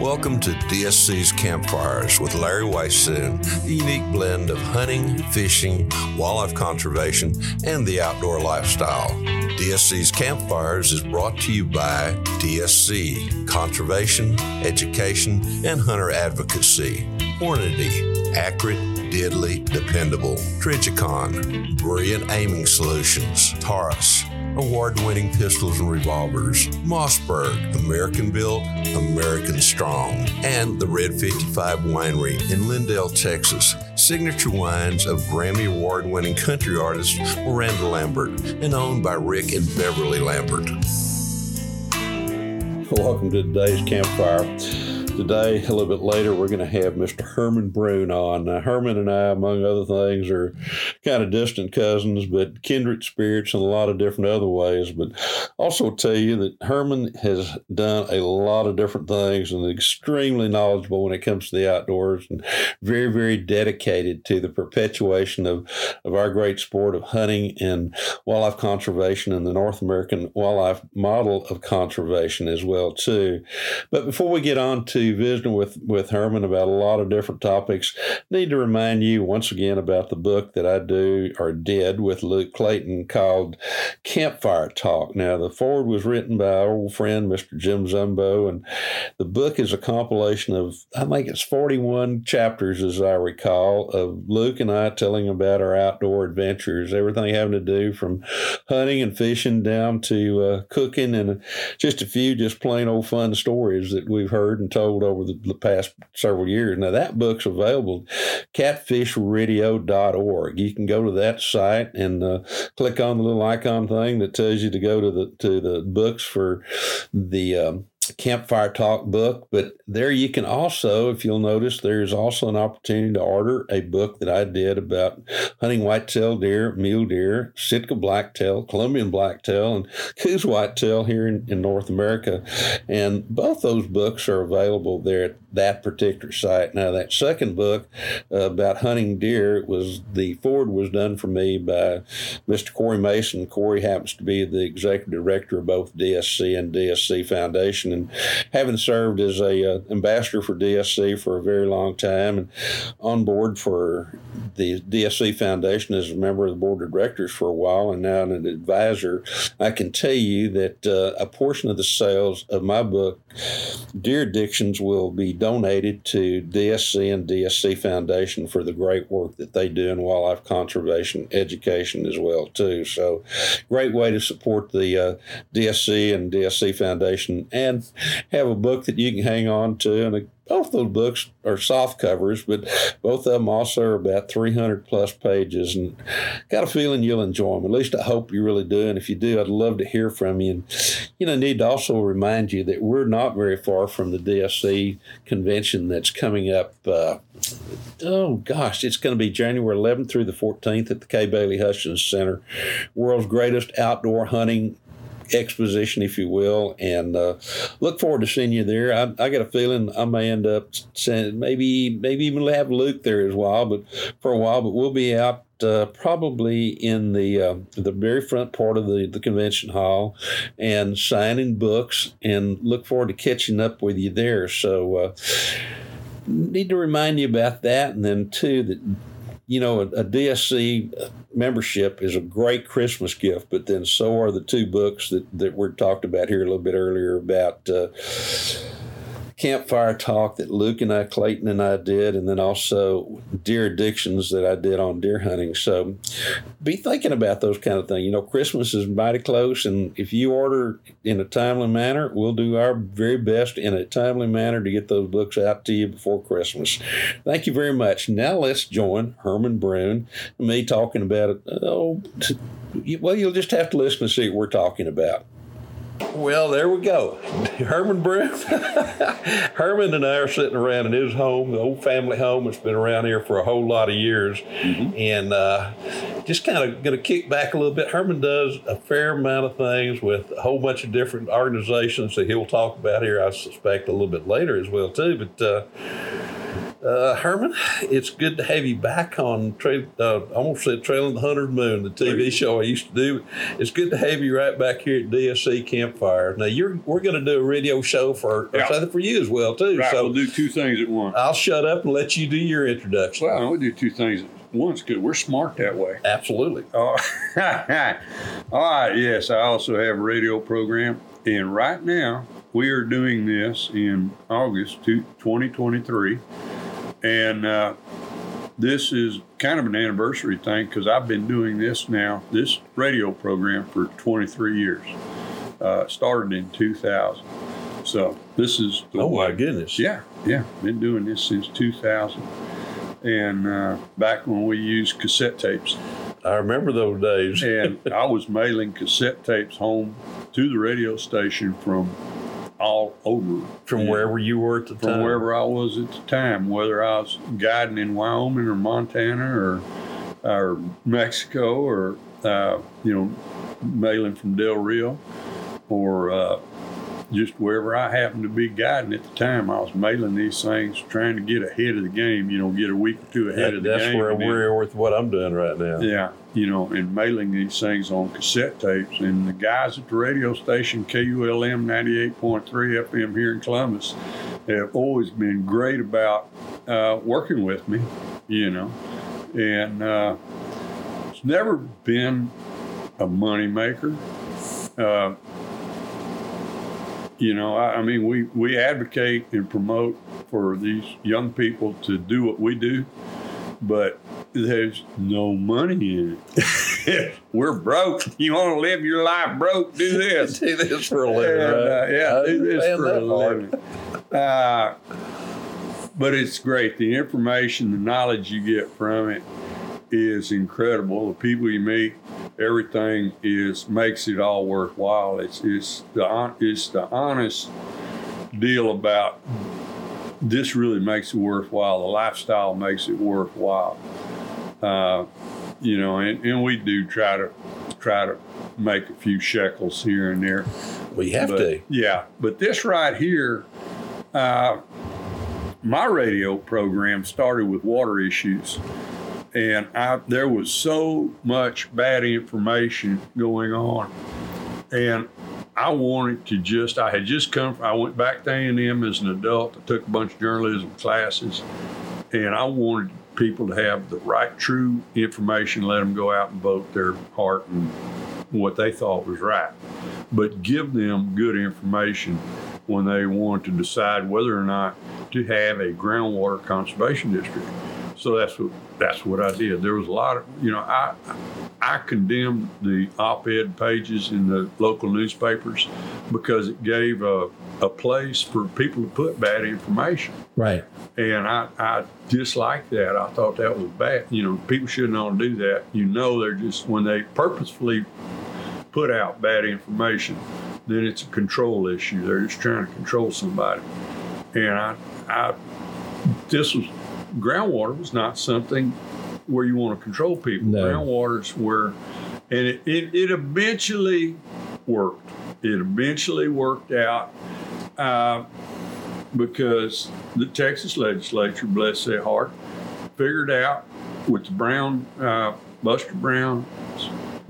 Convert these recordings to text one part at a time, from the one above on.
Welcome to DSC's Campfires with Larry Weishuhn, the unique blend of hunting, fishing, wildlife conservation, and the outdoor lifestyle. DSC's Campfires is brought to you by DSC Conservation, Education, and Hunter Advocacy. Hornady, accurate, deadly, dependable. Trijicon, brilliant aiming solutions. Taurus, award winning pistols and revolvers. Mossberg, American built, American strong. And the Red 55 Winery in Lindale, Texas. Signature wines of Grammy award winning country artist Miranda Lambert and owned by Rick and Beverly Lambert. Welcome to today's campfire. Today, a little bit later, we're going to have Mr. Herman Brune on. Now, Herman and I, among other things, are kind of distant cousins, but kindred spirits in a lot of different other ways. But also tell you that Herman has done a lot of different things and extremely knowledgeable when it comes to the outdoors and very, very dedicated to the perpetuation of, of our great sport of hunting and wildlife conservation and the North American wildlife model of conservation as well, too. But before we get on to visiting with, with Herman about a lot of different topics. Need to remind you once again about the book that I do or did with Luke Clayton called Campfire Talk. Now, the forward was written by our old friend, Mr. Jim Zumbo, and the book is a compilation of, I think it's 41 chapters, as I recall, of Luke and I telling about our outdoor adventures, everything having to do from hunting and fishing down to uh, cooking and just a few just plain old fun stories that we've heard and told over the, the past several years. Now, that book's available catfishradio.org. You can go to that site and uh, click on the little icon thing that tells you to go to the to the books for the um, Campfire Talk book, but there you can also, if you'll notice, there's also an opportunity to order a book that I did about hunting whitetail deer, mule deer, Sitka blacktail, Columbian blacktail, and Coues whitetail here in, in North America. And both those books are available there that particular site. Now, that second book uh, about hunting deer was the forward was done for me by Mr. Corey Mason. Corey happens to be the executive director of both DSC and DSC Foundation and having served as a uh, ambassador for DSC for a very long time and on board for the DSC Foundation as a member of the board of directors for a while and now an advisor, I can tell you that uh, a portion of the sales of my book, Deer Addictions, will be donated to DSC and DSC Foundation for the great work that they do in wildlife conservation education as well too. So, great way to support the uh, DSC and DSC Foundation and have a book that you can hang on to. And both those books are soft covers, but both of them also are about 300 plus pages. And got a feeling you'll enjoy them. At least I hope you really do. And if you do, I'd love to hear from you. And, you know, need to also remind you that we're not very far from the DSC convention that's coming up. Uh, oh, gosh, it's going to be January 11th through the 14th at the Kay Bailey Hutchison Center. World's greatest outdoor hunting exposition, if you will, and uh, look forward to seeing you there. I, I got a feeling I may end up sending, maybe maybe even have Luke there as well, but for a while. But we'll be out uh, probably in the uh, the very front part of the, the convention hall and signing books and look forward to catching up with you there. So uh, need to remind you about that, and then too that you know, a, a, DSC membership is a great Christmas gift, but then so are the two books that, that we talked about here a little bit earlier about uh, campfire talk that Luke and I, Clayton and I did, and then also deer addictions that I did on deer hunting. So be thinking about those kind of things. You know, Christmas is mighty close, and if you order in a timely manner, we'll do our very best in a timely manner to get those books out to you before Christmas. Thank you very much. Now let's join Herman Brune, me talking about it. Oh, well, you'll just have to listen to see what we're talking about. Well, there we go. Herman Brune. Herman and I are sitting around in his home, the old family home. It's been around here for a whole lot of years. Mm-hmm. And uh, just kind of going to kick back a little bit. Herman does a fair amount of things with a whole bunch of different organizations that he'll talk about here, I suspect, a little bit later as well, too. But uh, uh, Herman, it's good to have you back on. Tra- uh, I almost said Trailing the Hunter's Moon, the TV show I used to do. It's good to have you right back here at DSC Campfire. Now you're we're going to do a radio show for yeah. something for you as well too. Right, so we'll do two things at once. I'll shut up and let you do your introduction. Well, we'll do two things. One's good. We're smart that way. Absolutely. Oh, all right. Yes, I also have a radio program, and right now we are doing this in August 2023 and uh, this is kind of an anniversary thing because I've been doing this now, this radio program for 23 years. Uh, started in 2000. So this is the Oh, my goodness. Yeah, yeah. Been doing this since 2000. And uh, back when we used cassette tapes. I remember those days. and I was mailing cassette tapes home to the radio station from all over. From yeah. wherever you were at the From time? wherever I was at the time, whether I was guiding in Wyoming or Montana or, or Mexico or, uh, you know, mailing from Del Rio or uh, just wherever I happened to be guiding at the time, I was mailing these things, trying to get ahead of the game. You know, get a week or two ahead that, of the that's game. That's where we're with what I'm doing right now. Yeah, you know, and mailing these things on cassette tapes. And the guys at the radio station KULM 98.3 FM here in Columbus have always been great about uh, working with me. You know, and uh, it's never been a money maker. Uh, you know, I, I, mean, we, we advocate and promote for these young people to do what we do, but there's no money in it. We're broke. You want to live your life broke? Do this. do this for a living. And, right? uh, yeah, do this for a living. Uh, but it's great. The information, the knowledge you get from it is incredible. The people you meet, everything is makes it all worthwhile. It's it's the it's the honest deal about this really makes it worthwhile. The lifestyle makes it worthwhile. Uh, you know, and, and we do try to try to make a few shekels here and there. We have but, to. Yeah, but this right here, uh, my radio program started with water issues and I, there was so much bad information going on, and I wanted to just. I had just come. from—I went back to A and M as an adult. I took a bunch of journalism classes, and I wanted people to have the right, true information. Let them go out and vote their heart and what they thought was right, but give them good information when they want to decide whether or not to have a groundwater conservation district. So that's what that's what I did. There was a lot of you know I I condemned the op-ed pages in the local newspapers because it gave a, a place for people to put bad information. Right. And I, I disliked that. I thought that was bad. You know, people shouldn't ought to do that. You know, they're just when they purposefully put out bad information, then it's a control issue. They're just trying to control somebody. And I, I this was groundwater was not something where you want to control people. No. Groundwater is where, and it, it, it, eventually worked. It eventually worked out uh, because the Texas legislature, bless their heart, figured out with the Brown, uh, Buster Brown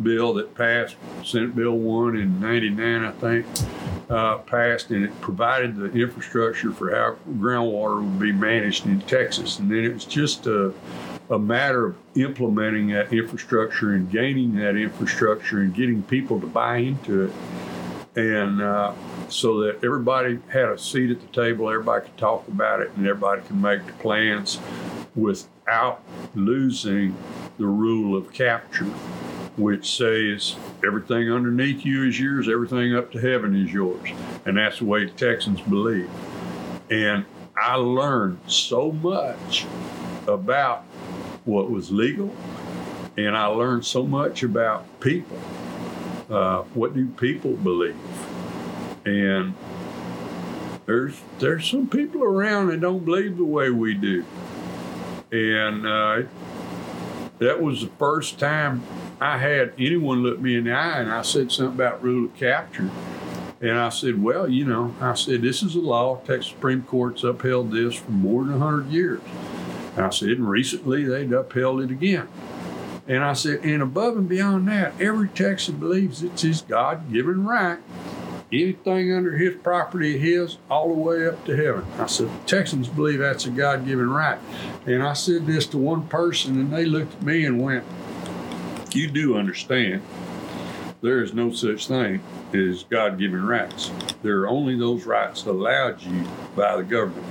bill that passed, Senate Bill 1 in 99, I think uh, passed, and it provided the infrastructure for how groundwater would be managed in Texas. And then it was just a, a matter of implementing that infrastructure and gaining that infrastructure and getting people to buy into it. And uh, so that everybody had a seat at the table, everybody could talk about it, and everybody could make the plans without losing the rule of capture, which says everything underneath you is yours, everything up to heaven is yours, and that's the way the Texans believe. And I learned so much about what was legal, and I learned so much about people. Uh, what do people believe? And there's there's some people around that don't believe the way we do, and uh, that was the first time I had anyone look me in the eye, and I said something about rule of capture. And I said, well, you know, I said, this is a law. Texas Supreme Court's upheld this for more than 100 years. And I said, and recently they'd upheld it again. And I said, and above and beyond that, every Texan believes it's his God given right. Anything under his property is his, all the way up to heaven. I said, Texans believe that's a God given right. And I said this to one person, and they looked at me and went, You do understand there is no such thing as God given rights. There are only those rights allowed you by the government.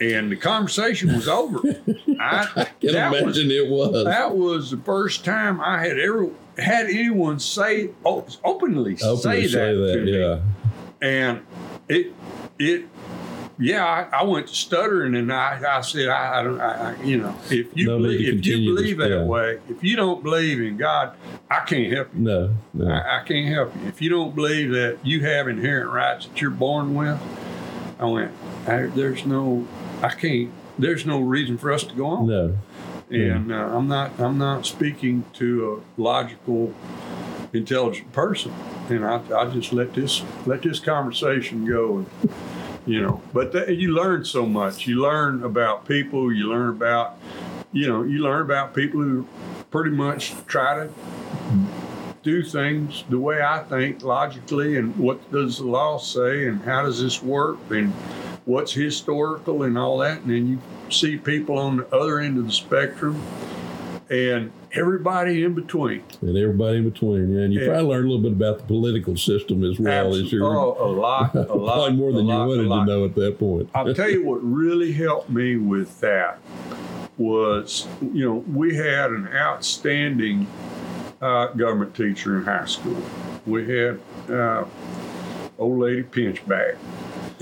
And the conversation was over. I, I can that imagine was- it was. that was the first time I had ever had anyone say o- openly, Openly say, that, to me. yeah. And it it yeah, I, I went stuttering and I, I said I, I don't I, I- you know if you No believe, if you believe that way if you don't believe in God I can't help you No, no. I, I can't help you if you don't believe that you have inherent rights that you're born with I went I, there's no I can't there's no reason for us to go on no. and uh, I'm not I'm not speaking to a logical, intelligent person, and I, I just let this let this conversation go, and, you know. But th- you learn so much. You learn about people. You learn about, you know, you learn about people who pretty much try to do things the way I think logically, and what does the law say, and how does this work, and what's historical, and all that, and then you see people on the other end of the spectrum and everybody in between. And everybody in between. Yeah. And you Yeah. probably learned a little bit about the political system as well as your oh, a lot, a lot, probably more than lot, you wanted to know at that point. I'll tell you what really helped me with that was, you know, we had an outstanding uh, government teacher in high school. We had uh, old lady Pinchback,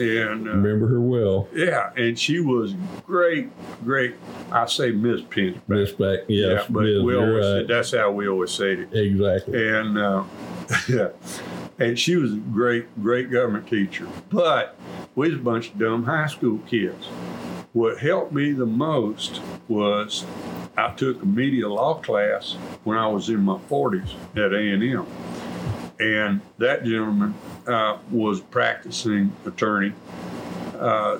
and uh, Remember her well. yeah, and she was great, great. I say Miss Pinchback. Miss back, yes, yeah, but Miss, we always right. that's how we always said it. Exactly. and uh, yeah, and she was a great, great government teacher. But we was a bunch of dumb high school kids. What helped me the most was I took a media law class when I was in my 40s at A&M, and that gentleman uh, was practicing attorney, uh,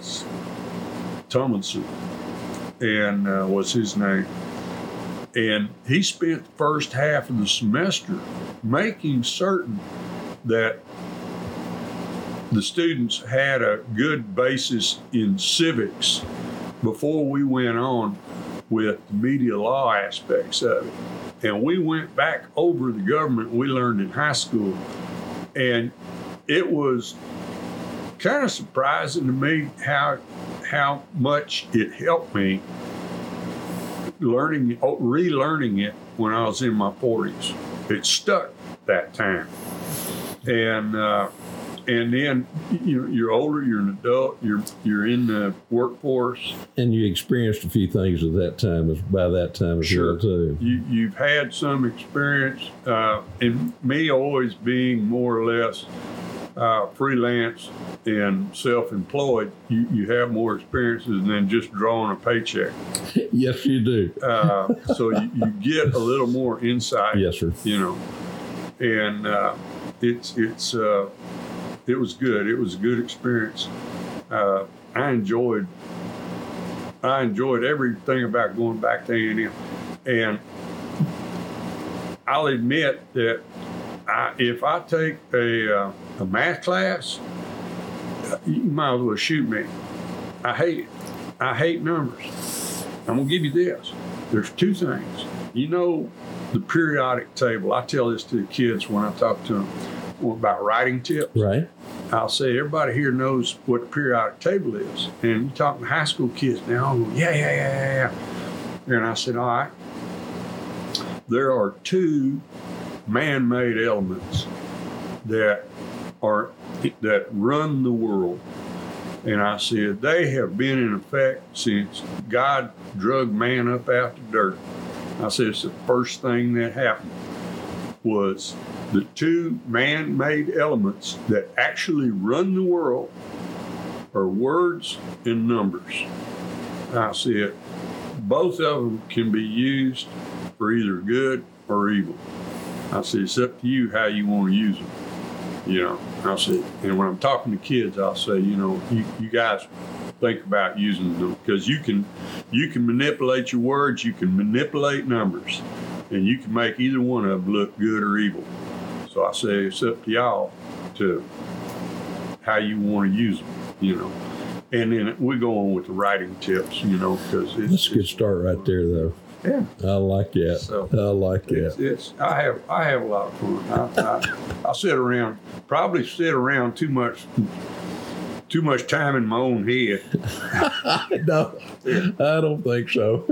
Tomlinson, and uh, was his name. And he spent the first half of the semester making certain that the students had a good basis in civics before we went on with media law aspects of it. And we went back over the government we learned in high school. And it was kind of surprising to me how how much it helped me learning relearning it when I was in my 40s. It stuck that time. And uh, and then you know you're older, you're an adult, you're you're in the workforce. And you experienced a few things at that time, as by that time as Sure. well too. You you've had some experience. Uh, and me always being more or less uh, freelance and self-employed, you, you have more experiences than just drawing a paycheck. yes, you do. Uh, so you, you get a little more insight. Yes, sir. you know, and uh, it's it's uh, it was good. It was a good experience. Uh, I enjoyed I enjoyed everything about going back to A and I'll admit that I, if I take a uh, a math class, you might as well shoot me. I hate it. I hate numbers. I'm gonna give you this. There's two things. You know the periodic table. I tell this to the kids when I talk to them. about writing tips. Right. I'll say everybody here knows what the periodic table is. And you talking to high school kids now, yeah, yeah, yeah, yeah, yeah. And I said, all right. There are two man-made elements that are that run the world. And I said, they have been in effect since God drug man up out the dirt. I said, it's the first thing that happened was the two man-made elements that actually run the world are words and numbers. I said, both of them can be used for either good or evil. I said, it's up to you how you want to use them. You know, I say, and when I'm talking to kids, I'll say, you know, you, you guys think about using them because you can you can manipulate your words, you can manipulate numbers, and you can make either one of them look good or evil. So I say it's up to y'all to how you want to use them, you know. And then we go on with the writing tips, you know, because it's That's a good start right there, though. Yeah. I like that. So- I like It's, that. it's I have I have a lot of fun. I, I, I sit around probably sit around too much too much time in my own head. no, I don't think so.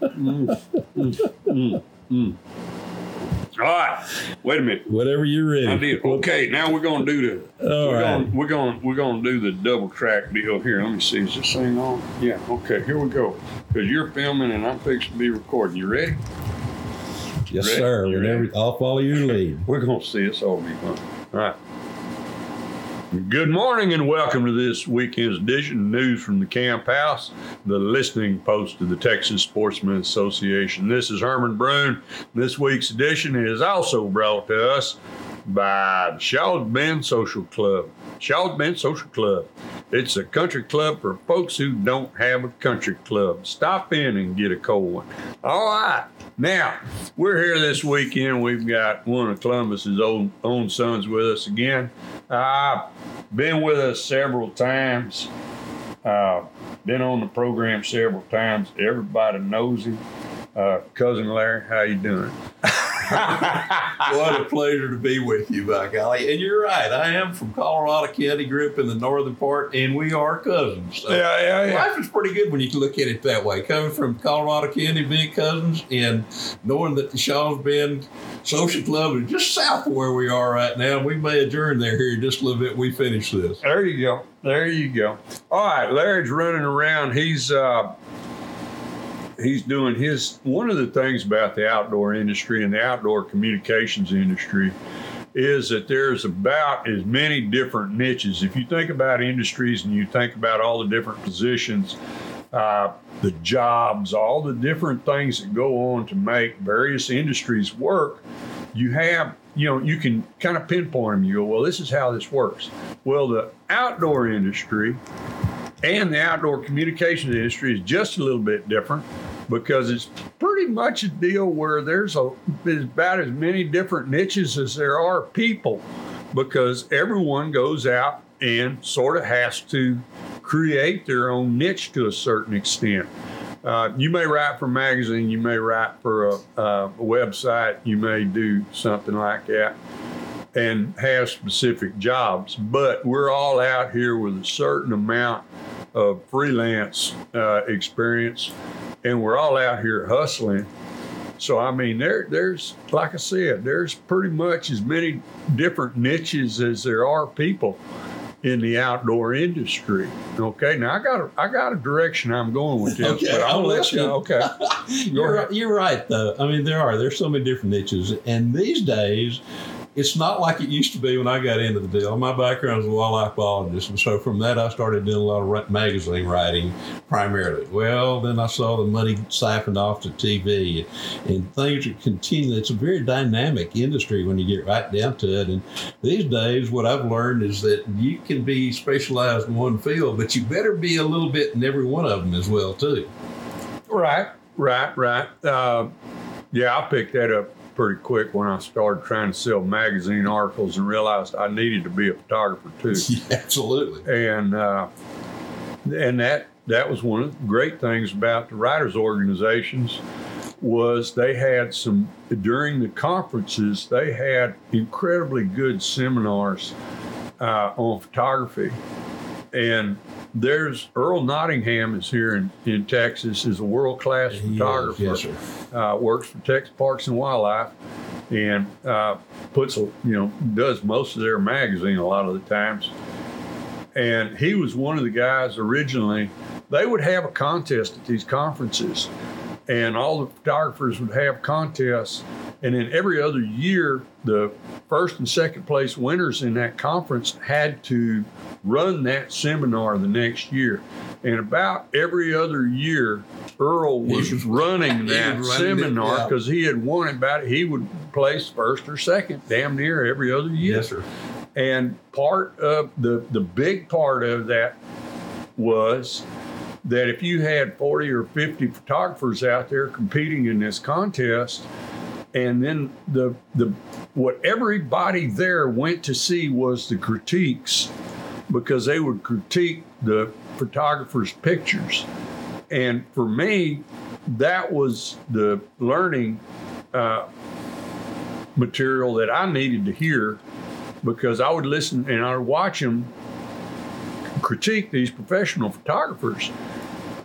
Mm, mm, mm, All right, wait a minute. Whatever you're ready. I did okay. Now we're gonna do the All we're right. gonna we're gonna we're gonna do the double track deal here. Let me see. Is this thing on? Yeah. Okay. Here we go. Because you're filming and I'm fixing to be recording. You ready? Yes, Ready? sir. Whenever ready? I'll follow your lead. We're going to see. It's all be fun. All right. Good morning and welcome to this weekend's edition of News from the Camp House, the listening post of the Texas Sportsman Association. This is Herman Brune. This week's edition is also brought to us by Shaw's Bend Social Club. Shaw's Social Club. It's a country club for folks who don't have a country club. Stop in and get a cold one. All right. Now, we're here this weekend. We've got one of Columbus's own, own sons with us again. Uh, been with us several times. Uh, been on the program several times. Everybody knows him. Uh, cousin Larry, how you doing? what a pleasure to be with you, by golly. And you're right. I am from Colorado County, grew up in the northern part, and we are cousins. So yeah, yeah, Life is pretty good when you look at it that way. Coming from Colorado County, being cousins, and knowing that the Shaw's Bend Social Club is just south of where we are right now. We may adjourn there here just a little bit. We finish this. There you go. There you go. All right, Larry's running around. He's uh, he's doing his one of the things about the outdoor industry and the outdoor communications industry is that there's about as many different niches. If you think about industries and you think about all the different positions, uh, the jobs, all the different things that go on to make various industries work, you have, you know, you can kind of pinpoint them. You go, well, this is how this works. Well, the outdoor industry and the outdoor communications industry is just a little bit different because it's pretty much a deal where there's a about as many different niches as there are people because everyone goes out and sort of has to create their own niche to a certain extent. Uh, you may write for a magazine, you may write for a, a website, you may do something like that and have specific jobs, but we're all out here with a certain amount of freelance uh, experience, and we're all out here hustling. So I mean, there, there's like I said, there's pretty much as many different niches as there are people in the outdoor industry. Okay, now I got a, I got a direction I'm going with this, Okay, but I'll I'm let you. Okay, You're, you're right, though. I mean, there are. There's so many different niches. And these days, it's not like it used to be when I got into the deal. My background is a wildlife biologist. And so from that, I started doing a lot of magazine writing primarily. Well, then I saw the money siphoned off to TV and things are continuing. It's a very dynamic industry when you get right down to it. And these days, what I've learned is that you can be specialized in one field, but you better be a little bit in every one of them as well, too. Right, right, right. Uh, yeah, I picked that up pretty quick when I started trying to sell magazine articles and realized I needed to be a photographer too. Absolutely. and uh, and that that was one of the great things about the writers organizations was they had some during the conferences they had incredibly good seminars uh, on photography and there's Earl Nottingham is here in, in Texas is a world class photographer yes, uh, works for Texas Parks and Wildlife, and uh, puts a you know does most of their magazine a lot of the times. And he was one of the guys originally. They would have a contest at these conferences, and all the photographers would have contests. And then every other year, the first and second place winners in that conference had to run that seminar the next year. And about every other year, Earl was running that it, seminar yeah. because he had won it about he would place first or second damn near every other year. Yes, sir. And part of the the big part of that was that if you had 40 or 50 photographers out there competing in this contest and then the the what everybody there went to see was the critiques because they would critique the photographer's pictures. And for me that was the learning uh, material that I needed to hear because I would listen and I would watch them critique these professional photographers.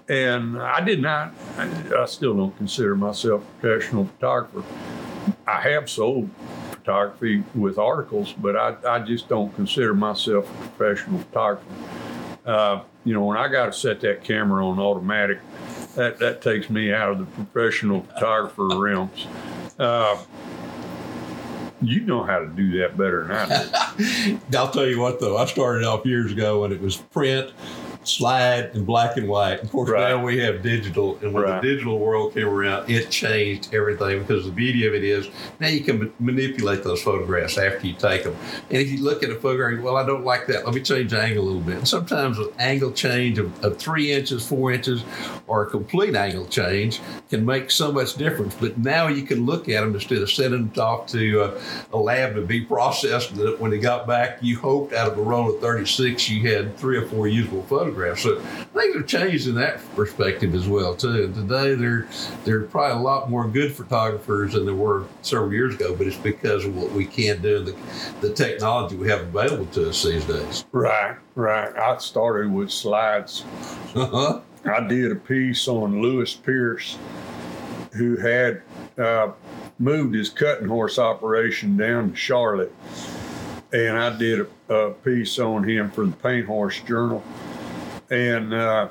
And I did not, I, still don't consider myself a professional photographer. I have sold photography with articles, but I, I just don't consider myself a professional photographer. Uh, you know, when I got to set that camera on automatic, that, that takes me out of the professional photographer realms. Uh, you know how to do that better than I do. I'll tell you what, though, I started off years ago when it was print, slide, and black and white. Of course, Right. now we have digital, and when Right. the digital world came around, it changed everything because the beauty of it is now you can manipulate those photographs after you take them. And if you look at a photograph, and, well, I don't like that. Let me change the angle a little bit. And sometimes an angle change of, of three inches, four inches, or a complete angle change can make so much difference. But now you can look at them instead of sending them off to uh, a lab to be processed. That when they got back, you hoped out of a roll of 36 you had three or four usable photographs. So things have changed in that perspective as well too. And today there there are probably a lot more good photographers than there were several years ago. But it's because of what we can do and the, the technology we have available to us these days. Right, right. I started with slides. Uh-huh. I did a piece on Lewis Pierce, who had uh, moved his cutting horse operation down to Charlotte. And I did a, a piece on him for the Paint Horse Journal. And uh,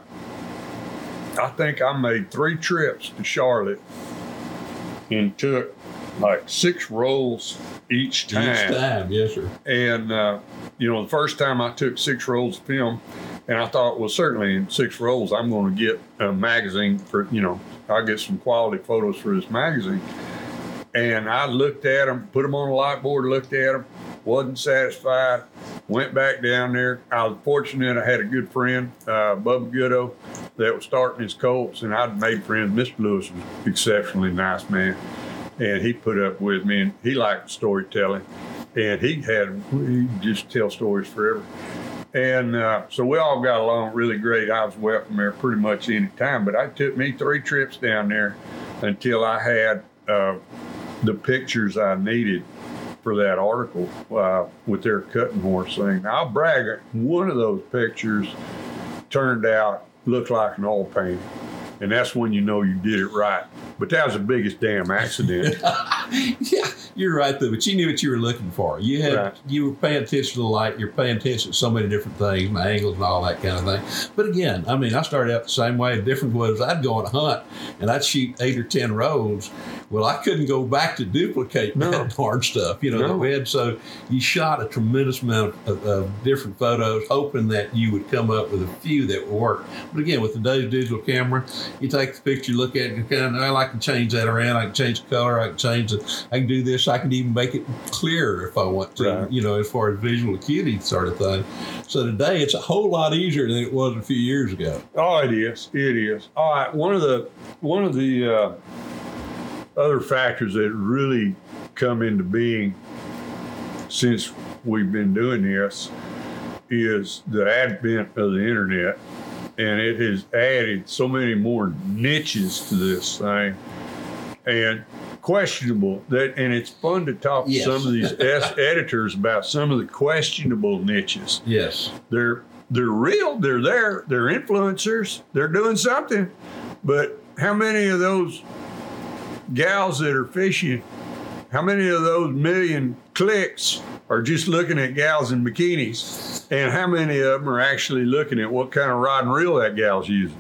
I think I made three trips to Charlotte and took like six rolls each time. Each time, yes, sir. And, uh, you know, the first time I took six rolls of film, and I thought, well, certainly in six rolls, I'm going to get a magazine for, you know, I'll get some quality photos for this magazine. And I looked at them, put them on a light board, looked at them, wasn't satisfied, went back down there. I was fortunate I had a good friend, uh, Bubba Goodo, that was starting his Colts, and I'd made friends. Mr. Lewis was exceptionally nice man, and he put up with me, and he liked storytelling, and he had he just tell stories forever. And uh, so we all got along really great. I was welcome there pretty much any time, but it took me three trips down there until I had uh, the pictures I needed for that article uh, with their cutting horse thing. I'll brag, one of those pictures turned out looked like an oil painting. And that's when you know you did it right. But that was the biggest damn accident. yeah, you're right though. But you knew what you were looking for. You had Right. you were paying attention to the light. You're paying attention to so many different things, my angles, and all that kind of thing. But again, I mean, I started out the same way. The difference was I'd go on a hunt and I'd shoot eight or ten rolls. Well, I couldn't go back to duplicate No. that hard stuff. You know No. that we had. So you shot a tremendous amount of, of different photos, hoping that you would come up with a few that would work. But again, with today's digital camera, you take the picture, you look at it, and kind of, well, I can change that around. I can change the color. I can change it. I can do this. I can even make it clearer if I want to. Right. You know, as far as visual acuity sort of thing. So today it's a whole lot easier than it was a few years ago. Oh, it is. It is. All right. One of the one of the uh, other factors that really come into being since we've been doing this is the advent of the internet, and it has added so many more niches to this thing. and questionable that and it's fun to talk Yes. to some of these S editors about some of the questionable niches Yes. they're they're real they're there they're influencers they're doing something but how many of those gals that are fishing how many of those million clicks are just looking at gals in bikinis? And how many of them are actually looking at what kind of rod and reel that gal's using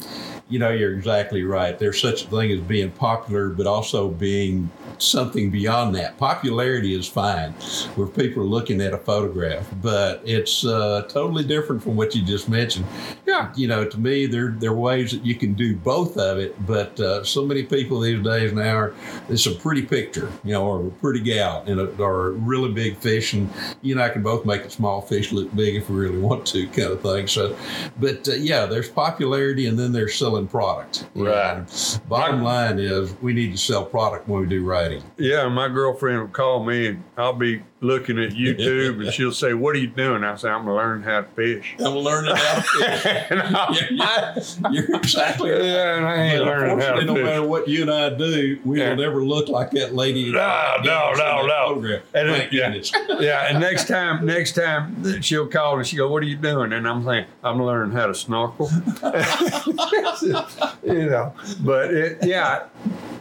You know, you're exactly right. There's such a thing as being popular, but also being something beyond that. Popularity is fine where people are looking at a photograph, but it's uh, totally different from what you just mentioned. yeah You know, to me, there there are ways that you can do both of it, but uh, so many people these days now are it's a pretty picture, you know, or a pretty gal, and a, or a really big fish, and you and I can both make a small fish look big if we really want to, kind of thing. So, but uh, yeah, there's popularity, and then there's selling product. Right. And bottom line is, we need to sell product when we do writing. Yeah, my girlfriend will call me and I'll be looking at YouTube and she'll say, What are you doing? I say, I'm learning how to fish. I'm learning how to fish. Yeah, you're exactly right. yeah, and I ain't But learning how to no fish. matter what you and I do, we Yeah. will never look like that lady. No, no, no, no. photograph. And Thank yeah. goodness. yeah, and next time, next time she'll call and she go, "What are you doing?" And I'm saying, "I'm learning how to snorkel." you know, but it, yeah,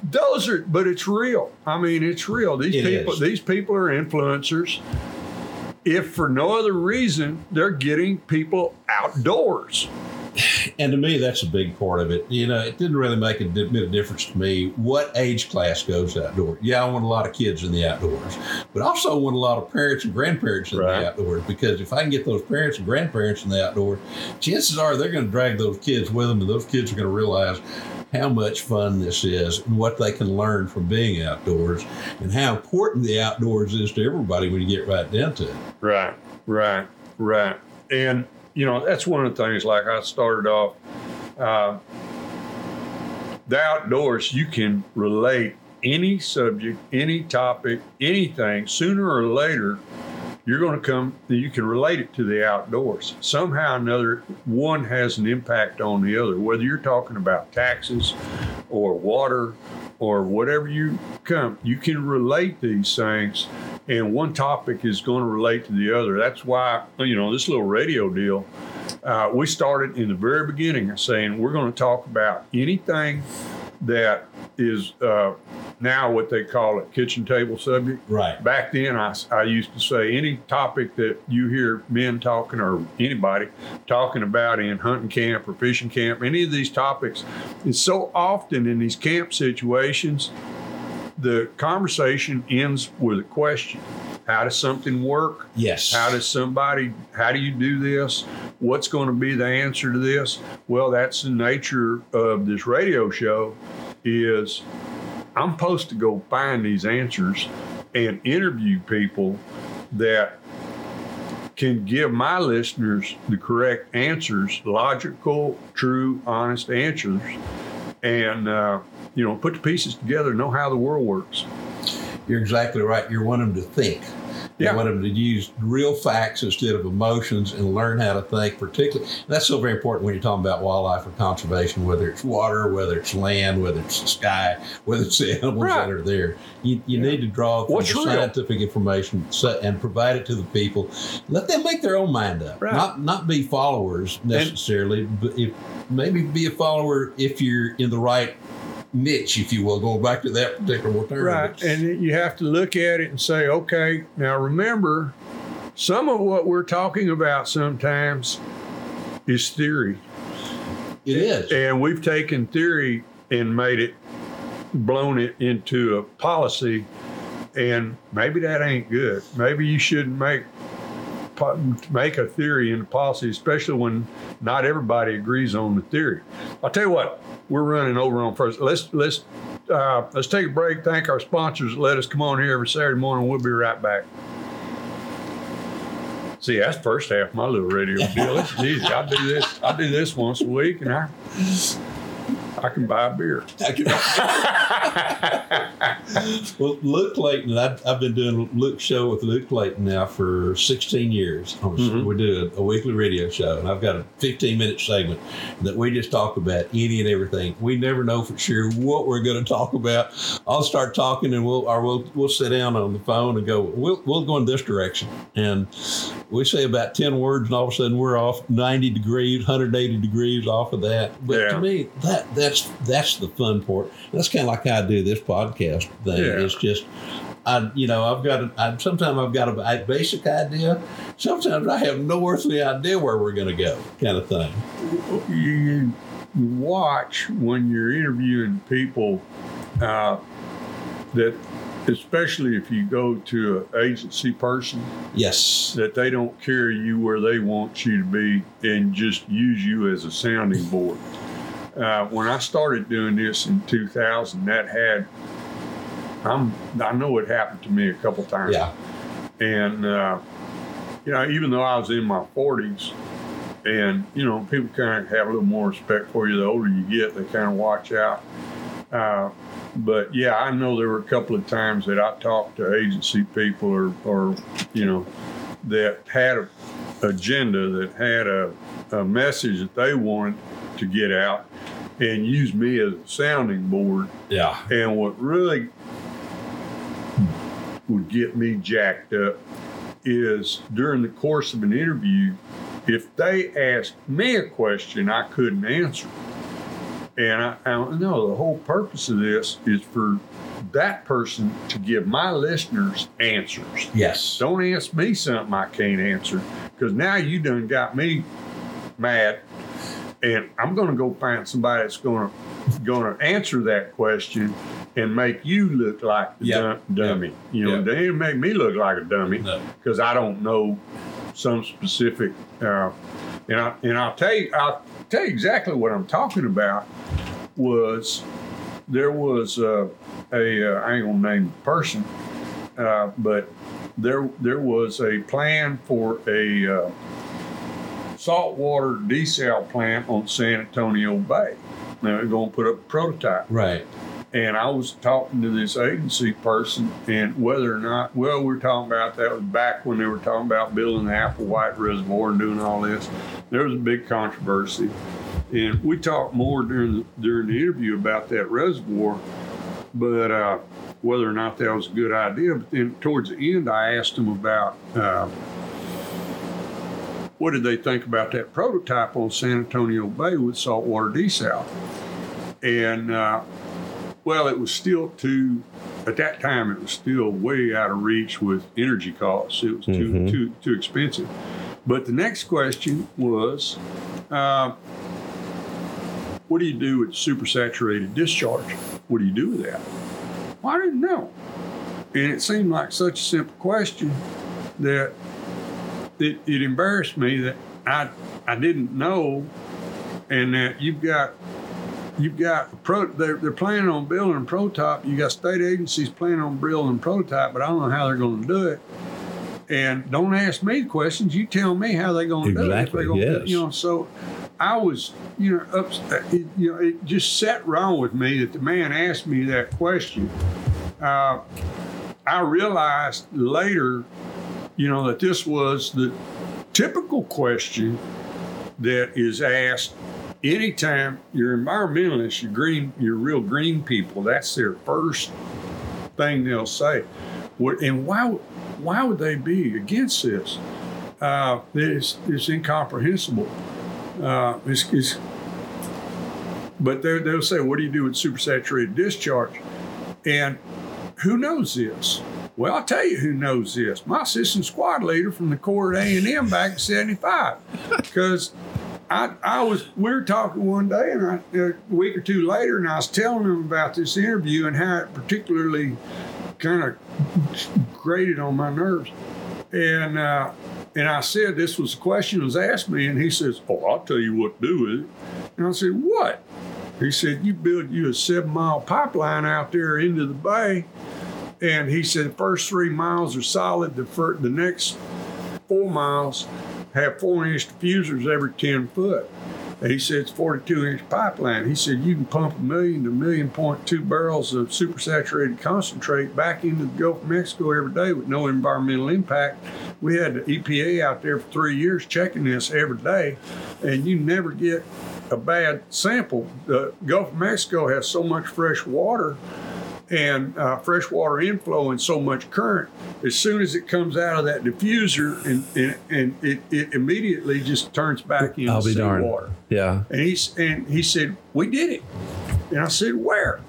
those are, but it's real. I mean, it's real. These It people, is. these people are influencers. If for no other reason, they're getting people outdoors. And to me, that's a big part of it. You know, it didn't really make a bit of difference to me what age class goes outdoors. Yeah, I want a lot of kids in the outdoors, but also want a lot of parents and grandparents in Right. the outdoors because if I can get those parents and grandparents in the outdoors, chances are they're going to drag those kids with them, and those kids are going to realize how much fun this is and what they can learn from being outdoors and how important the outdoors is to everybody when you get right down to it. Right, right, right. And, you know, that's one of the things, like I started off, uh, the outdoors, you can relate any subject, any topic, anything, sooner or later, you're going to come, you can relate it to the outdoors. Somehow another, one has an impact on the other, whether you're talking about taxes or water or whatever you come, you can relate these things and one topic is going to relate to the other. That's why, you know, this little radio deal, uh, we started in the very beginning saying we're going to talk about anything that is uh, now what they call it kitchen table subject. Right. Back then, I, I used to say any topic that you hear men talking or anybody talking about in hunting camp or fishing camp, any of these topics, is so often in these camp situations, the conversation ends with a question. How does something work? Yes. How does somebody, how do you do this? What's going to be the answer to this? Well, that's the nature of this radio show is I'm supposed to go find these answers and interview people that can give my listeners the correct answers, logical, true, honest answers, and uh, you know, put the pieces together, know how the world works. You're exactly right. You want them to think. You Yeah. want them to use real facts instead of emotions and learn how to think. Particularly, that's so very important when you're talking about wildlife or conservation, whether it's water, whether it's land, whether it's the sky, whether it's the animals Right. that are there. You, you need to draw from What's the real? scientific information and provide it to the people. Let them make their own mind up. Right. Not not be followers necessarily, but if, maybe be a follower if you're in the right niche, if you will. Going back to that particular term. Right. And you have to look at it and say, okay, now remember, some of what we're talking about sometimes is theory. it is. And we've taken theory and made it, blown it into a policy. And maybe that ain't good. Maybe you shouldn't make make a theory into policy, especially when not everybody agrees on the theory. I'll tell you what, we're running over on first. Let's let's uh, let's take a break. Thank our sponsors that let us come on here every Saturday morning. We'll be right back. See, that's first half my little radio deal. It's easy. I do this. I do this once a week, and I I can buy a beer. well, Luke Clayton, I've, I've been doing Luke show with Luke Clayton now for 16 years. Mhm. We do a, a weekly radio show, and I've got a 15 minute segment that we just talk about any and everything. We never know for sure what we're going to talk about. I'll start talking, and we'll or we'll we'll sit down on the phone and go. We'll we'll go in this direction, and we say about 10 words, and all of a sudden we're off 90 degrees, 180 degrees off of that. But Yeah. to me, that that that's that's the fun part. That's kind of like how I do this podcast thing. Yeah. It's just. I, you know, I've got. A, I, sometimes I've got a, a basic idea. Sometimes I have no earthly idea where we're going to go, kind of thing. You watch when you're interviewing people uh, that, especially if you go to an agency person, Yes. that they don't carry you where they want you to be and just use you as a sounding board. Uh, when I started doing this in 2000, that had, I'm, I know it happened to me a couple times. Yeah. And, uh, you know, even though I was in my 40s, and, you know, people kind of have a little more respect for you the older you get, they kind of watch out. Uh, but yeah, I know there were a couple of times that I talked to agency people or, or you know, that had a agenda, that had a, a message that they wanted to get out and use me as a sounding board. Yeah. And what really would get me jacked up is during the course of an interview, if they asked me a question I couldn't answer. And I, I know the whole purpose of this is for that person to give my listeners answers. Yes. Don't ask me something I can't answer because now you done got me mad, and I'm going to go find somebody that's going to going to answer that question and make you look like the Yep. dum- dummy. You know, Yep. they ain't make me look like a dummy No. because I don't know some specific. Uh, and I and I'll tell you, I'll tell you exactly what I'm talking about. Was there was uh, a uh, I ain't gonna name the person, uh, but there there was a plan for a uh, saltwater desal plant on San Antonio Bay. Now they're going to put up a prototype. Right. And I was talking to this agency person, and whether or not, well, we were talking about that was back when they were talking about building the Applewhite Reservoir and doing all this. There was a big controversy, and we talked more during the, during the interview about that reservoir, but uh, whether or not that was a good idea. But then towards the end, I asked them about. Uh, what did they think about that prototype on San Antonio Bay with saltwater desal? And uh, well, it was still too. At that time, it was still way out of reach with energy costs. It was too too too expensive. But the next question was, uh, what do you do with supersaturated discharge? What do you do with that? Well, I didn't know, and it seemed like such a simple question that it, it embarrassed me that I I didn't know, and that you've got you've got pro they're, they're planning on building a prototype. You got state agencies planning on building a prototype, but I don't know how they're going to do it. And don't ask me questions. You tell me how they're going to do it. Exactly, yes. You know, so I was, you know, ups, it, you know, it just sat wrong with me that the man asked me that question. Uh, I realized later, you know, that this was the typical question that is asked anytime you're environmentalists, you're green, you're real green people. That's their first thing they'll say. What and why? Why would they be against this? Uh, it's, it's incomprehensible. Uh, it's, it's, but they'll say, "What do you do with supersaturated discharge?" And who knows this? Well, I'll tell you who knows this. My assistant squad leader from the Corps at A&M back in 75. Because I, I was, we were talking one day and I, a week or two later, and I was telling him about this interview and how it particularly kind of grated on my nerves. And, uh, and I said, this was the question that was asked me, and he says, Oh, I'll tell you what to do with it. And I said, What? He said, You build you a seven mile pipeline out there into the bay. And he said, the first three miles are solid. The, fir- the next four miles have four inch diffusers every 10 foot. And he said it's 42 inch pipeline. He said you can pump a million to a million point two barrels of supersaturated concentrate back into the Gulf of Mexico every day with no environmental impact. We had the EPA out there for three years checking this every day, and you never get a bad sample. The Gulf of Mexico has so much fresh water and uh, freshwater inflow and so much current, as soon as it comes out of that diffuser, and, and, and it, it immediately just turns back into I'll be darned. seawater. Yeah. And he's and he said, "We did it." And I said, "Where?"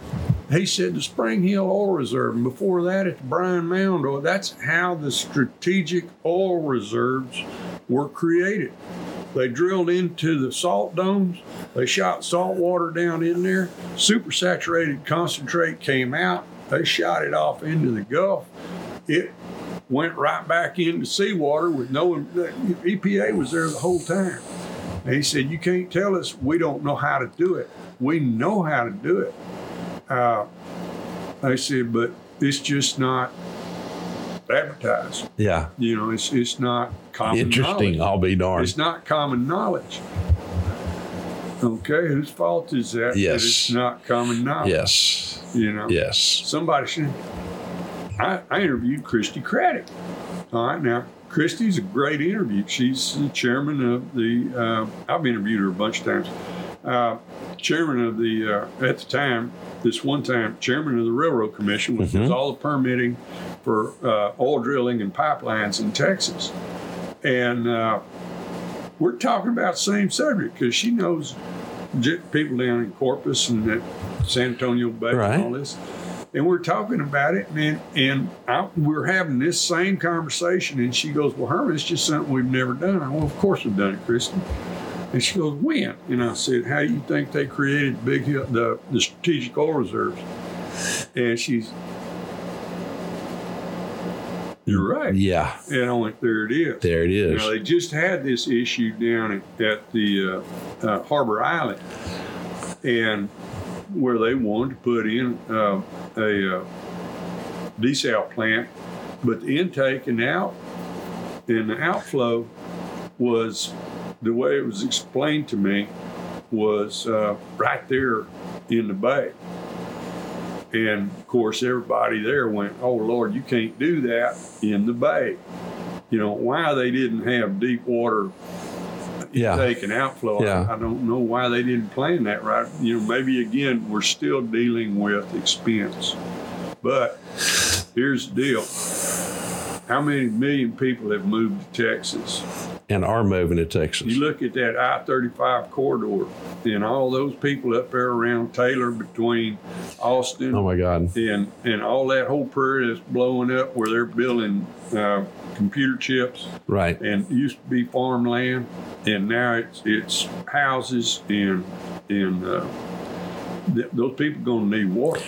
He said, "The Spring Hill Oil Reserve." And before that, at the Bryan Mound Oil. That's how the strategic oil reserves were created. They drilled into the salt domes. They shot salt water down in there. Supersaturated concentrate came out. They shot it off into the Gulf. It went right back into seawater with no EPA was there the whole time. And he said, You can't tell us we don't know how to do it. We know how to do it. Uh, I said, But it's just not advertised. Yeah. You know, it's, it's not common Interesting. knowledge. I'll be darned. It's not common knowledge. Okay, whose fault is that? Yes. That it's not common knowledge. Yes. You know, Yes. somebody should. I, I interviewed Christi Craddick. All right, now Christi's a great interview. She's the chairman of the. Uh, I've interviewed her a bunch of times. Uh, chairman of the uh, at the time, this one time, chairman of the Railroad Commission, which does all the permitting for uh, oil drilling and pipelines in Texas, and uh, we're talking about the same subject because she knows people down in Corpus and at San Antonio Bay Right. and all this. And we're talking about it, and and I, we're having this same conversation. And she goes, "Well, Herman, it's just something we've never done." I, well, of course we've done it, Kristen. And she goes, "When?" And I said, "How do you think they created Big Hill, the the strategic oil reserves?" And she's, "You're right." Yeah. And I went, "There it is." There it is. Now, they just had this issue down at, at the uh, uh, Harbor Island, and where they wanted to put in uh, a uh, desal plant, but the intake and out and the outflow was the way it was explained to me was uh, right there in the bay. And of course, everybody there went, "Oh Lord, you can't do that in the bay." You know why they didn't have deep water Yeah. intake and outflow. I- I, don't know why they didn't plan that right. You know, maybe again we're still dealing with expense. But here's the deal: how many million people have moved to Texas? And are moving to Texas. You look at that I-35 corridor, and all those people up there around Taylor, between Austin oh my God. and and all that whole prairie that's blowing up where they're building uh, computer chips Right. and used to be farmland and now it's it's houses and and uh, th- those people are going to need water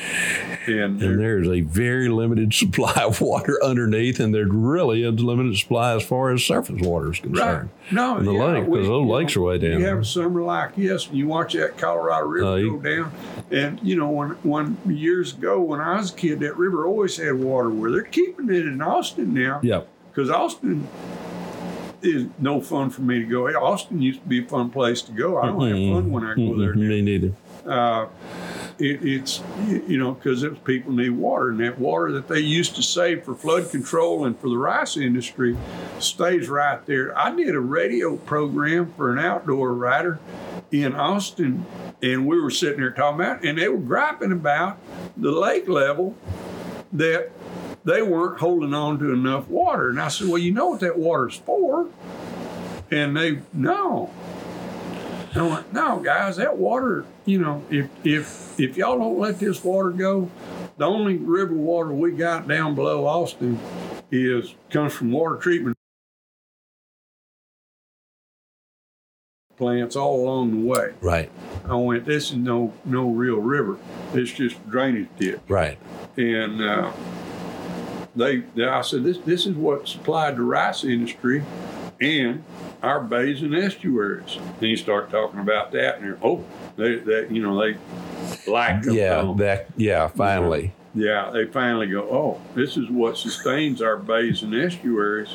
and, And there's a very limited supply of water underneath, and there's really a limited supply as far as surface water is concerned. Right. No, In the lake, 'cause those lakes are way down You have a summer like this, and you watch that Colorado River Uh, go down. And you know, when when years ago when I was a kid, that river always had water. Where they're keeping it in Austin now, Yep. because Austin is no fun for me to go. Austin used to be a fun place to go. I don't have fun when I go there. Mm-mm, Me neither. uh, it, it's you know because people need water and that water that they used to save for flood control and for the rice industry stays right there. I did a radio program for an outdoor writer in austin and we were sitting there talking about and they were griping about the lake level that they weren't holding on to enough water. And i said well you know what that water's for? And they no. I went, no, guys, that water, you know, if if if y'all don't let this water go, the only river water we got down below Austin is comes from water treatment plants all along the way. Right. I went, this is no no real river. It's just drainage ditch. Right. And uh, they, they, I said, this this is what supplied the rice industry and our bays and estuaries. Then you start talking about that, and they're, oh, they, that you know they like them. Yeah. That. Yeah. Finally. yeah, they finally go, oh, this is what sustains our bays and estuaries,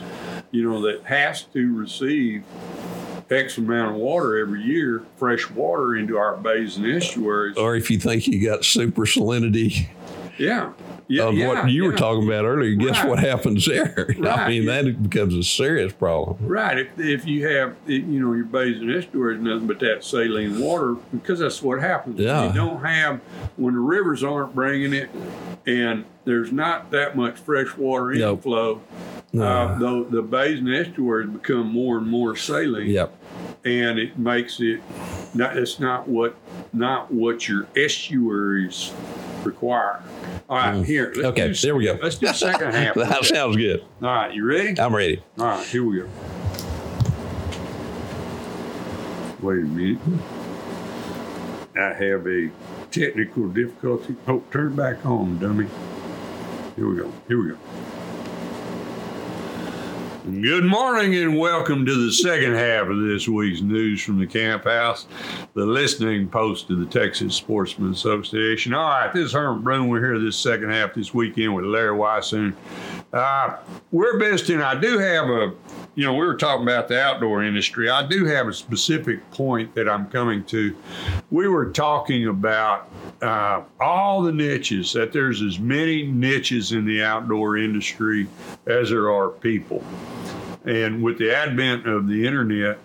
you know, that has to receive X amount of water every year, fresh water into our bays and estuaries. Or if you think you got super salinity yeah. Yeah, of what you were talking about earlier, guess Right. what happens there? I mean, that becomes a serious problem. Right. If, if you have, you know, your bays and estuaries, nothing but that saline water, because that's what happens. Yeah. You don't have, when the rivers aren't bringing it and there's not that much fresh water Nope. inflow, No. uh, the, the bays and estuaries become more and more saline. Yep. And it makes it, not, it's not what, not what your estuaries require. All right, here. let's Mm. Okay, do- there we go. Let's do the second half. that sounds good. All right, you ready? I'm ready. All right, here we go. Wait a minute. I have a technical difficulty. Oh, turn back on, dummy. Here we go. Here we go. Good morning and welcome to the second half of this week's news from the camp house, the listening post of the Texas Sportsman Association. All right, this is Herman Brune. We're here this second half this weekend with Larry Weishuhn. Uh, we're visiting. I do have a, you know, we were talking about the outdoor industry. I do have a specific point that I'm coming to. We were talking about uh, all the niches, that there's as many niches in the outdoor industry as there are people. And with the advent of the internet,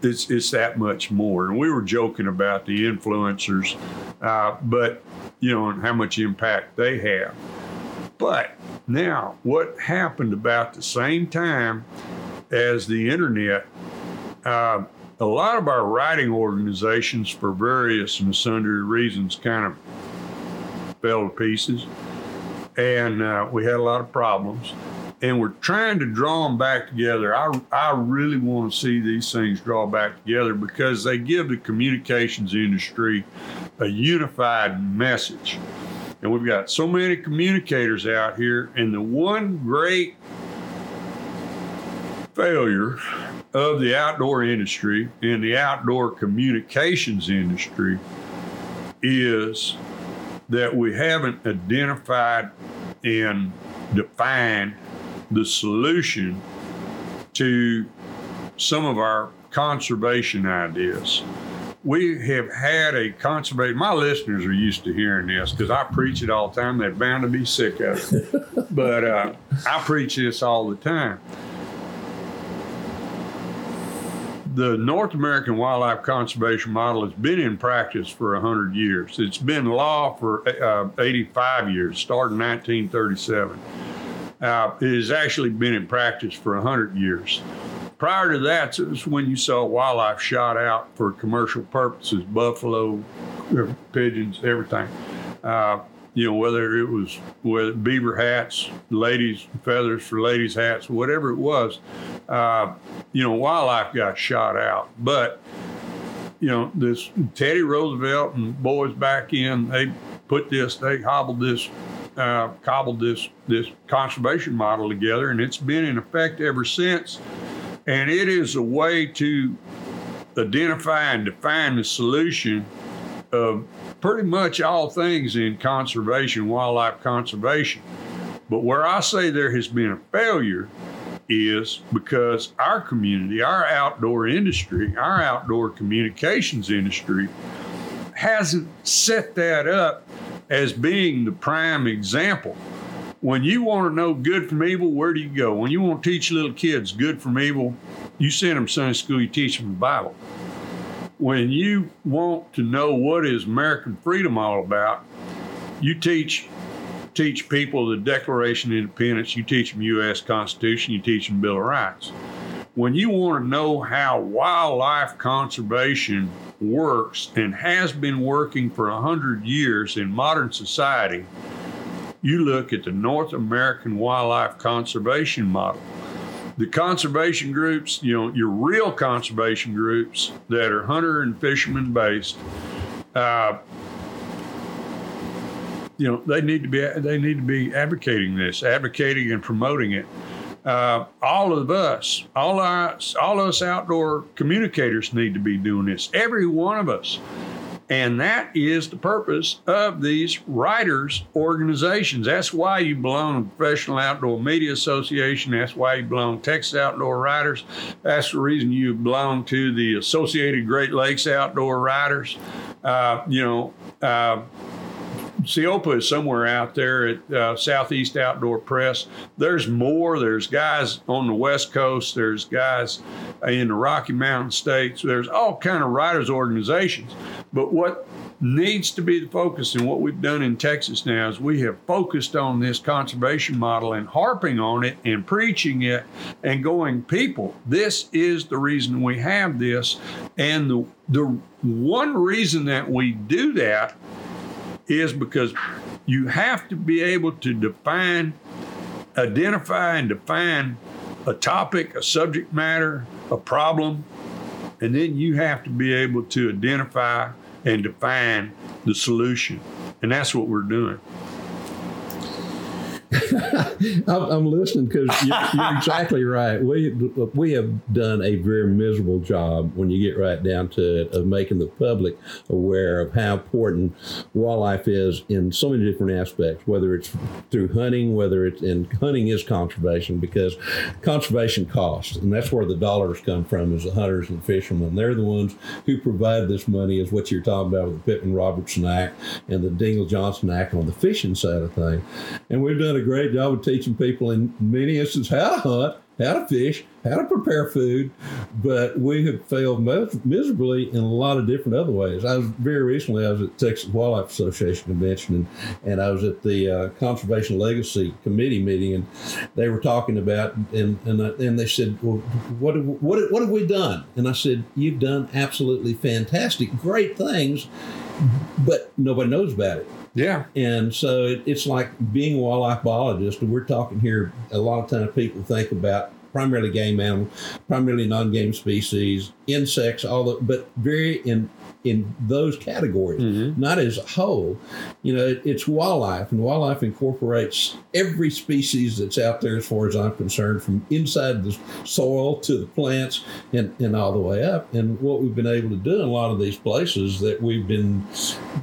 it's it's that much more. And we were joking about the influencers, uh, but you know, and how much impact they have. But now, what happened about the same time as the internet? Uh, a lot of our writing organizations, for various and sundry reasons, kind of fell to pieces, and uh, we had a lot of problems. And we're trying to draw them back together. I, I really want to see these things draw back together because they give the communications industry a unified message. And we've got so many communicators out here, and the one great failure of the outdoor industry and the outdoor communications industry is that we haven't identified and defined the solution to some of our conservation ideas. We have had a conservation, my listeners are used to hearing this because I preach it all the time. They're bound to be sick of it. but uh, I preach this all the time. The North American wildlife conservation model has been in practice for 100 years. It's been law for uh, 85 years, starting 1937. Uh, it has actually been in practice for 100 years. Prior to that, it was when you saw wildlife shot out for commercial purposes, buffalo, pigeons, everything. Uh, you know, whether it was with beaver hats, ladies' feathers for ladies' hats, whatever it was, uh, you know, wildlife got shot out. But, you know, this Teddy Roosevelt and boys back in, they put this, they hobbled this, uh, cobbled this, this conservation model together, and it's been in effect ever since. And it is a way to identify and define the solution of pretty much all things in conservation, wildlife conservation. But where I say there has been a failure is because our community, our outdoor industry, our outdoor communications industry hasn't set that up as being the prime example. When you want to know good from evil, where do you go? When you want to teach little kids good from evil, you send them Sunday school, you teach them the Bible when you want to know what is American freedom all about, you teach teach people the Declaration of Independence, you teach them U.S. Constitution, you teach them Bill of Rights. When you want to know how wildlife conservation works and has been working for a hundred years in modern society, you look at the North American Wildlife Conservation Model the conservation groups, you know, your real conservation groups that are hunter and fisherman based, uh, you know, they need to be they need to be advocating this, advocating and promoting it. Uh, all of us, all us, all us outdoor communicators need to be doing this. Every one of us. And that is the purpose of these writers' organizations. That's why you belong to Professional Outdoor Media Association. That's why you belong to Texas Outdoor Writers. That's the reason you belong to the Associated Great Lakes Outdoor Writers. Uh, you know, uh, is somewhere out there at uh, Southeast Outdoor Press. There's more. There's guys on the West Coast. There's guys in the Rocky Mountain states. There's all kind of writers organizations. But what needs to be the focus and what we've done in Texas now is we have focused on this conservation model and harping on it and preaching it and going people this is the reason we have this. And the the one reason that we do that is because you have to be able to define, identify, and define a topic, a subject matter, a problem, and then you have to be able to identify and define the solution. And that's what we're doing. I'm listening because you're, you're, exactly right. We we have done a very miserable job when you get right down to it of making the public aware of how important wildlife is in so many different aspects. Whether it's through hunting, whether it's in hunting is conservation because conservation costs, and that's where the dollars come from. Is the hunters and fishermen. They're the ones who provide this money. Is what you're talking about with the Pittman Robertson Act and the Dingell Johnson Act on the fishing side of things. And we've done a great job of teaching people in many instances how to hunt, how to fish, how to prepare food, but we have failed miserably in a lot of different other ways. I was very recently, I was at Texas Wildlife Association convention, and, and I was at the uh, Conservation Legacy Committee meeting, and they were talking about, and and, I, and they said, well, what what what have we done? And I said, you've done absolutely fantastic, great things, but nobody knows about it. Yeah. And so it, it's like being a wildlife biologist, and we're talking here, a lot of times people think about primarily game animals, primarily non-game species, insects, all the, but very in in those categories, mm-hmm. not as a whole. You know, it, it's wildlife, and wildlife incorporates every species that's out there, as far as I'm concerned, from inside the soil to the plants and, and all the way up. And what we've been able to do in a lot of these places that we've been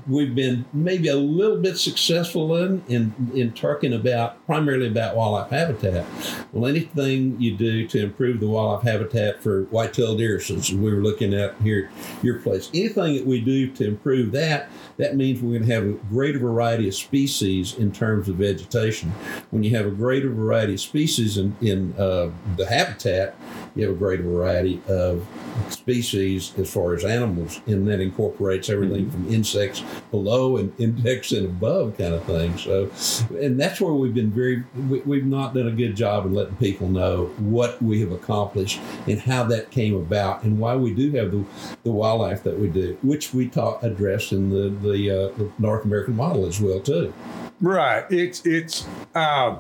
we've been maybe a little bit successful in in, in talking about primarily about wildlife habitat. Well, anything you do to improve the wildlife habitat for white-tailed deer, since we were looking at here your place, anything that we do to improve that, that means we're going to have a greater variety of species in terms of vegetation. When you have a greater variety of species in, in uh, the habitat, you have a greater variety of species as far as animals, and that incorporates everything mm-hmm. from insects below and insects and above kind of thing. So, and that's where we've been very, we, have not done a good job in letting people know what we have accomplished and how that came about and why we do have the, the wildlife that we do, which we taught addressed in the, the, uh, the North American model as well, too. Right. It's, it's, uh,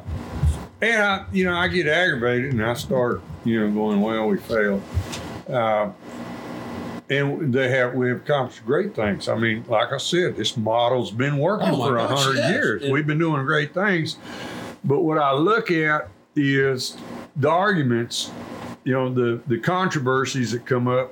and I, you know, I get aggravated and I start, you know, going, well, we failed. Uh, and they have we have accomplished great things. I mean, like I said, this model's been working oh for a hundred yes. years. We've been doing great things. But what I look at is the arguments, you know, the the controversies that come up,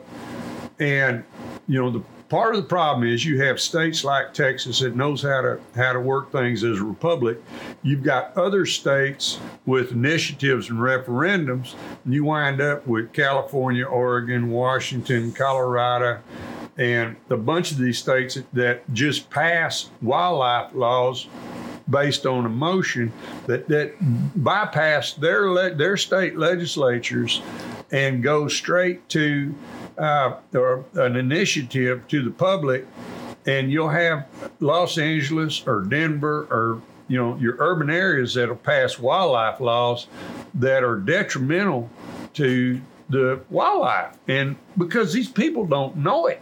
and you know the part of the problem is you have states like Texas that knows how to how to work things as a republic. You've got other states with initiatives and referendums. And you wind up with California, Oregon, Washington, Colorado, and a bunch of these states that just pass wildlife laws based on emotion that that bypass their le- their state legislatures and go straight to uh, or an initiative to the public, and you'll have Los Angeles or Denver or you know your urban areas that'll pass wildlife laws that are detrimental to the wildlife, and because these people don't know it.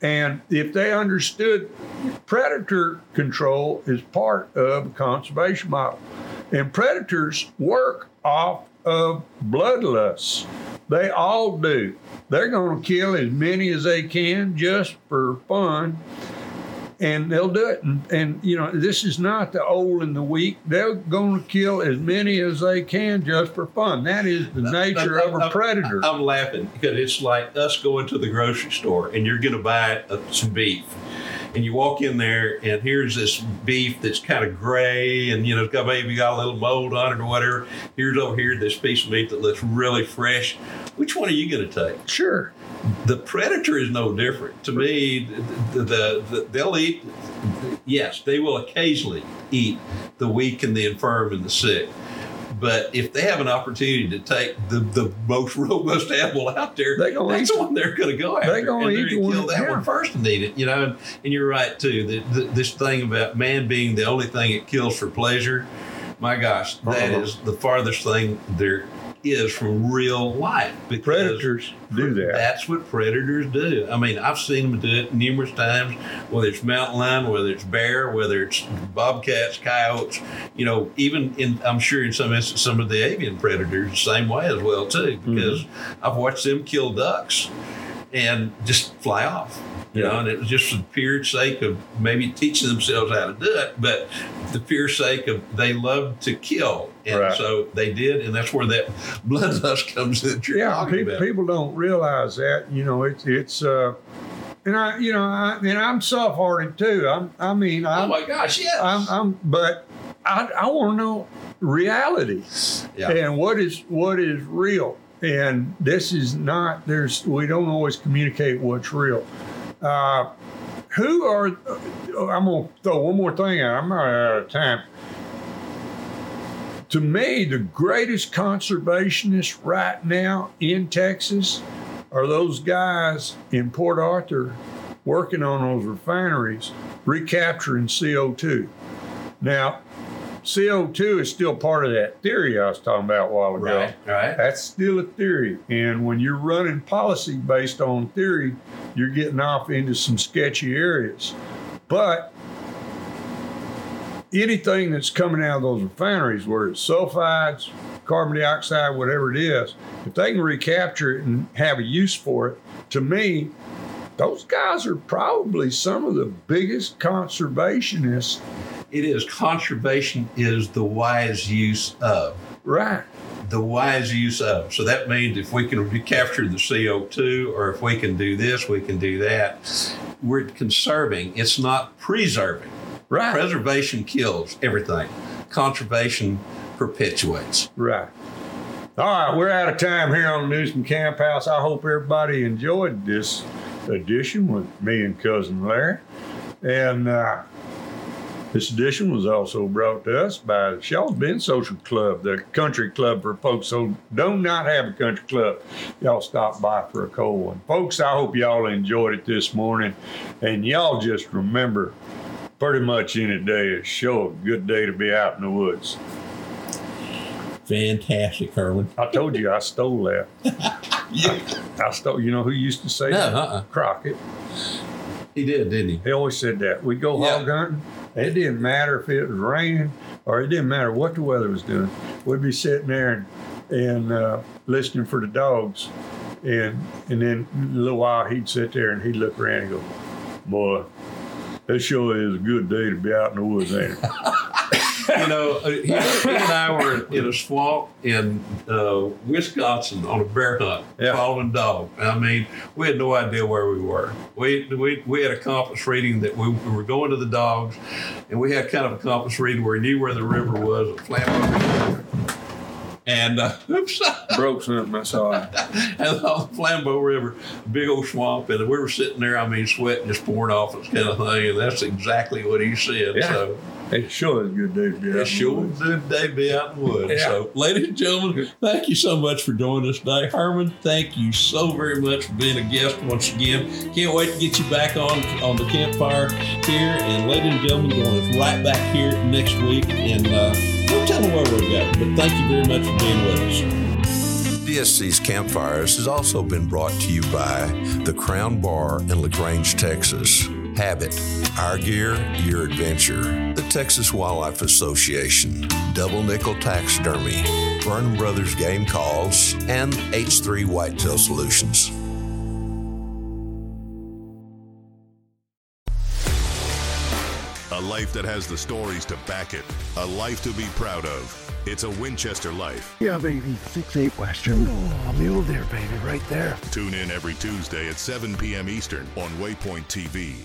And if they understood predator control is part of a conservation model, and predators work off of bloodlust. They all do. They're going to kill as many as they can just for fun. And they'll do it. And, and, you know, this is not the old and the weak. They're going to kill as many as they can just for fun. That is the nature of a predator. I'm laughing because it's like us going to the grocery store and you're going to buy some beef and you walk in there, and here's this beef that's kind of gray, and you know, it's got maybe got a little mold on it or whatever. Here's over here this piece of meat that looks really fresh. Which one are you going to take? Sure. The predator is no different. To me, the, the, the they'll eat. Yes, they will occasionally eat the weak and the infirm and the sick. But if they have an opportunity to take the, the most robust animal out there, They gonna that's the one they're going to go after. They gonna and eat they're gonna one kill that- that one first and eat it. You know, and, and you're right too. That this thing about man being the only thing it kills for pleasure. My gosh, that is Uh-huh. the farthest thing there is from real life. because Predators do that. That's what predators do. I mean, I've seen them do it numerous times, whether it's mountain lion, whether it's bear, whether it's bobcats, coyotes, you know, even in, I'm sure in some instances, some of the avian predators the same way as well, too, because mm-hmm. I've watched them kill ducks and just fly off. You know, and it was just for the pure sake of maybe teaching themselves how to do it, but the pure sake of they love to kill. And Right. so they did, and that's where that bloodlust comes in yeah, people, people don't realize that. You know, it's it's uh, and I, you know, I, and I'm soft-hearted too. I'm, I mean, Oh I'm, my gosh, yes. I'm, I'm, but I, I want to know reality yeah. and what is what is real. And this is not. There's we don't always communicate what's real. Uh, who are? I'm gonna throw one more thing out. I'm out of time. To me, the greatest conservationists right now in Texas are those guys in Port Arthur working on those refineries recapturing CO2. Now, CO2 is still part of that theory I was talking about a while ago. Right, right. That's still a theory. And when you're running policy based on theory, you're getting off into some sketchy areas. But anything that's coming out of those refineries, whether it's sulfides, carbon dioxide, whatever it is, if they can recapture it and have a use for it, to me, those guys are probably some of the biggest conservationists. It is conservation is the wise use of. Right. The wise use of. So that means if we can recapture the CO2 or if we can do this, we can do that. We're conserving. It's not preserving. Right. Preservation kills everything. Conservation perpetuates. Right. All right, we're out of time here on the News from Camp House. I hope everybody enjoyed this edition with me and cousin Larry. And uh, this edition was also brought to us by Shaw's Bend Social Club, the country club for folks who do not have a country club. Y'all stop by for a cold one. Folks, I hope y'all enjoyed it this morning. And y'all just remember pretty much any day is sure a good day to be out in the woods. Fantastic, Herman. I told you I stole that. Yeah. I stole. You know who used to say No, that? uh-uh. Crockett. He did, didn't he? He always said that. We'd go Yeah. hog hunting. It didn't matter if it was raining or it didn't matter what the weather was doing. We'd be sitting there and, and uh, listening for the dogs. And and then a little while he'd sit there and he'd look around and go, "Boy, this sure is a good day to be out in the woods, ain't it?" you know, uh, he, he and I were in a swamp in uh, Wisconsin on a bear hunt, Yeah. following dog. I mean, we had no idea where we were. We we, we had a compass reading that we, we were going to the dogs, and we had kind of a compass reading where we knew where the river was, a Flambeau. And uh, oops, Broke something I saw. it. and the Flambeau River, big old swamp, and we were sitting there. I mean, sweat just pouring off us, kind of thing. And that's exactly what he said. Yeah. So. It sure is a good day to be out. in It the sure woods. did day be out in the woods. Yeah. So, ladies and gentlemen, thank you so much for joining us today. Herman, thank you so very much for being a guest once again. Can't wait to get you back on on the campfire here. And ladies and gentlemen, join us right back here next week. And uh, don't tell them where we're going, but thank you very much for being with us. DSC's Campfires has also been brought to you by the Crown Bar in LaGrange, Texas. Habit, Our Gear, Your Adventure, the Texas Wildlife Association, Double Nickel Taxidermy, Burnham Brothers Game Calls, and H3 Whitetail Solutions. A life that has the stories to back it. A life to be proud of. It's a Winchester life. Yeah, baby. Six eight Western. Oh, mule deer, baby, right there. Tune in every Tuesday at 7 p.m. Eastern on Waypoint TV.